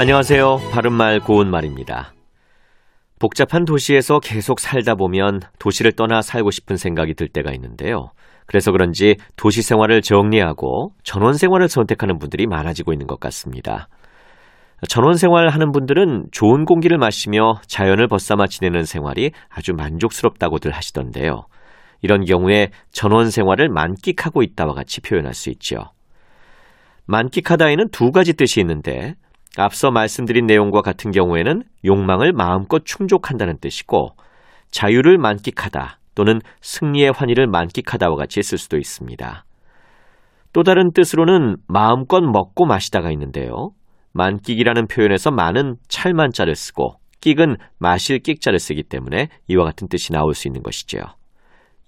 안녕하세요. 바른말 고운말입니다. 복잡한 도시에서 계속 살다 보면 도시를 떠나 살고 싶은 생각이 들 때가 있는데요. 그래서 그런지 도시 생활을 정리하고 전원 생활을 선택하는 분들이 많아지고 있는 것 같습니다. 전원 생활 하는 분들은 좋은 공기를 마시며 자연을 벗삼아 지내는 생활이 아주 만족스럽다고들 하시던데요. 이런 경우에 전원 생활을 만끽하고 있다와 같이 표현할 수 있죠. 만끽하다에는 두 가지 뜻이 있는데 앞서 말씀드린 내용과 같은 경우에는 욕망을 마음껏 충족한다는 뜻이고 자유를 만끽하다 또는 승리의 환희를 만끽하다와 같이 쓸 수도 있습니다. 또 다른 뜻으로는 마음껏 먹고 마시다가 있는데요. 만끽이라는 표현에서 많은 찰만자를 쓰고 끽은 마실 끽자를 쓰기 때문에 이와 같은 뜻이 나올 수 있는 것이죠.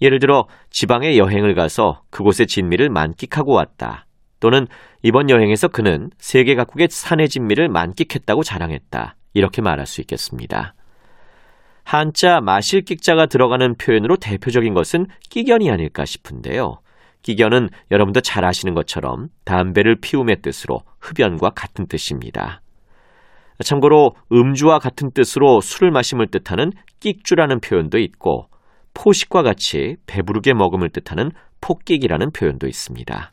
예를 들어 지방에 여행을 가서 그곳의 진미를 만끽하고 왔다. 또는 이번 여행에서 그는 세계 각국의 산의 진미를 만끽했다고 자랑했다. 이렇게 말할 수 있겠습니다. 한자 마실 끽자가 들어가는 표현으로 대표적인 것은 끼견이 아닐까 싶은데요. 끼견은 여러분도 잘 아시는 것처럼 담배를 피움의 뜻으로 흡연과 같은 뜻입니다. 참고로 음주와 같은 뜻으로 술을 마심을 뜻하는 끽주라는 표현도 있고 포식과 같이 배부르게 먹음을 뜻하는 폭끽이라는 표현도 있습니다.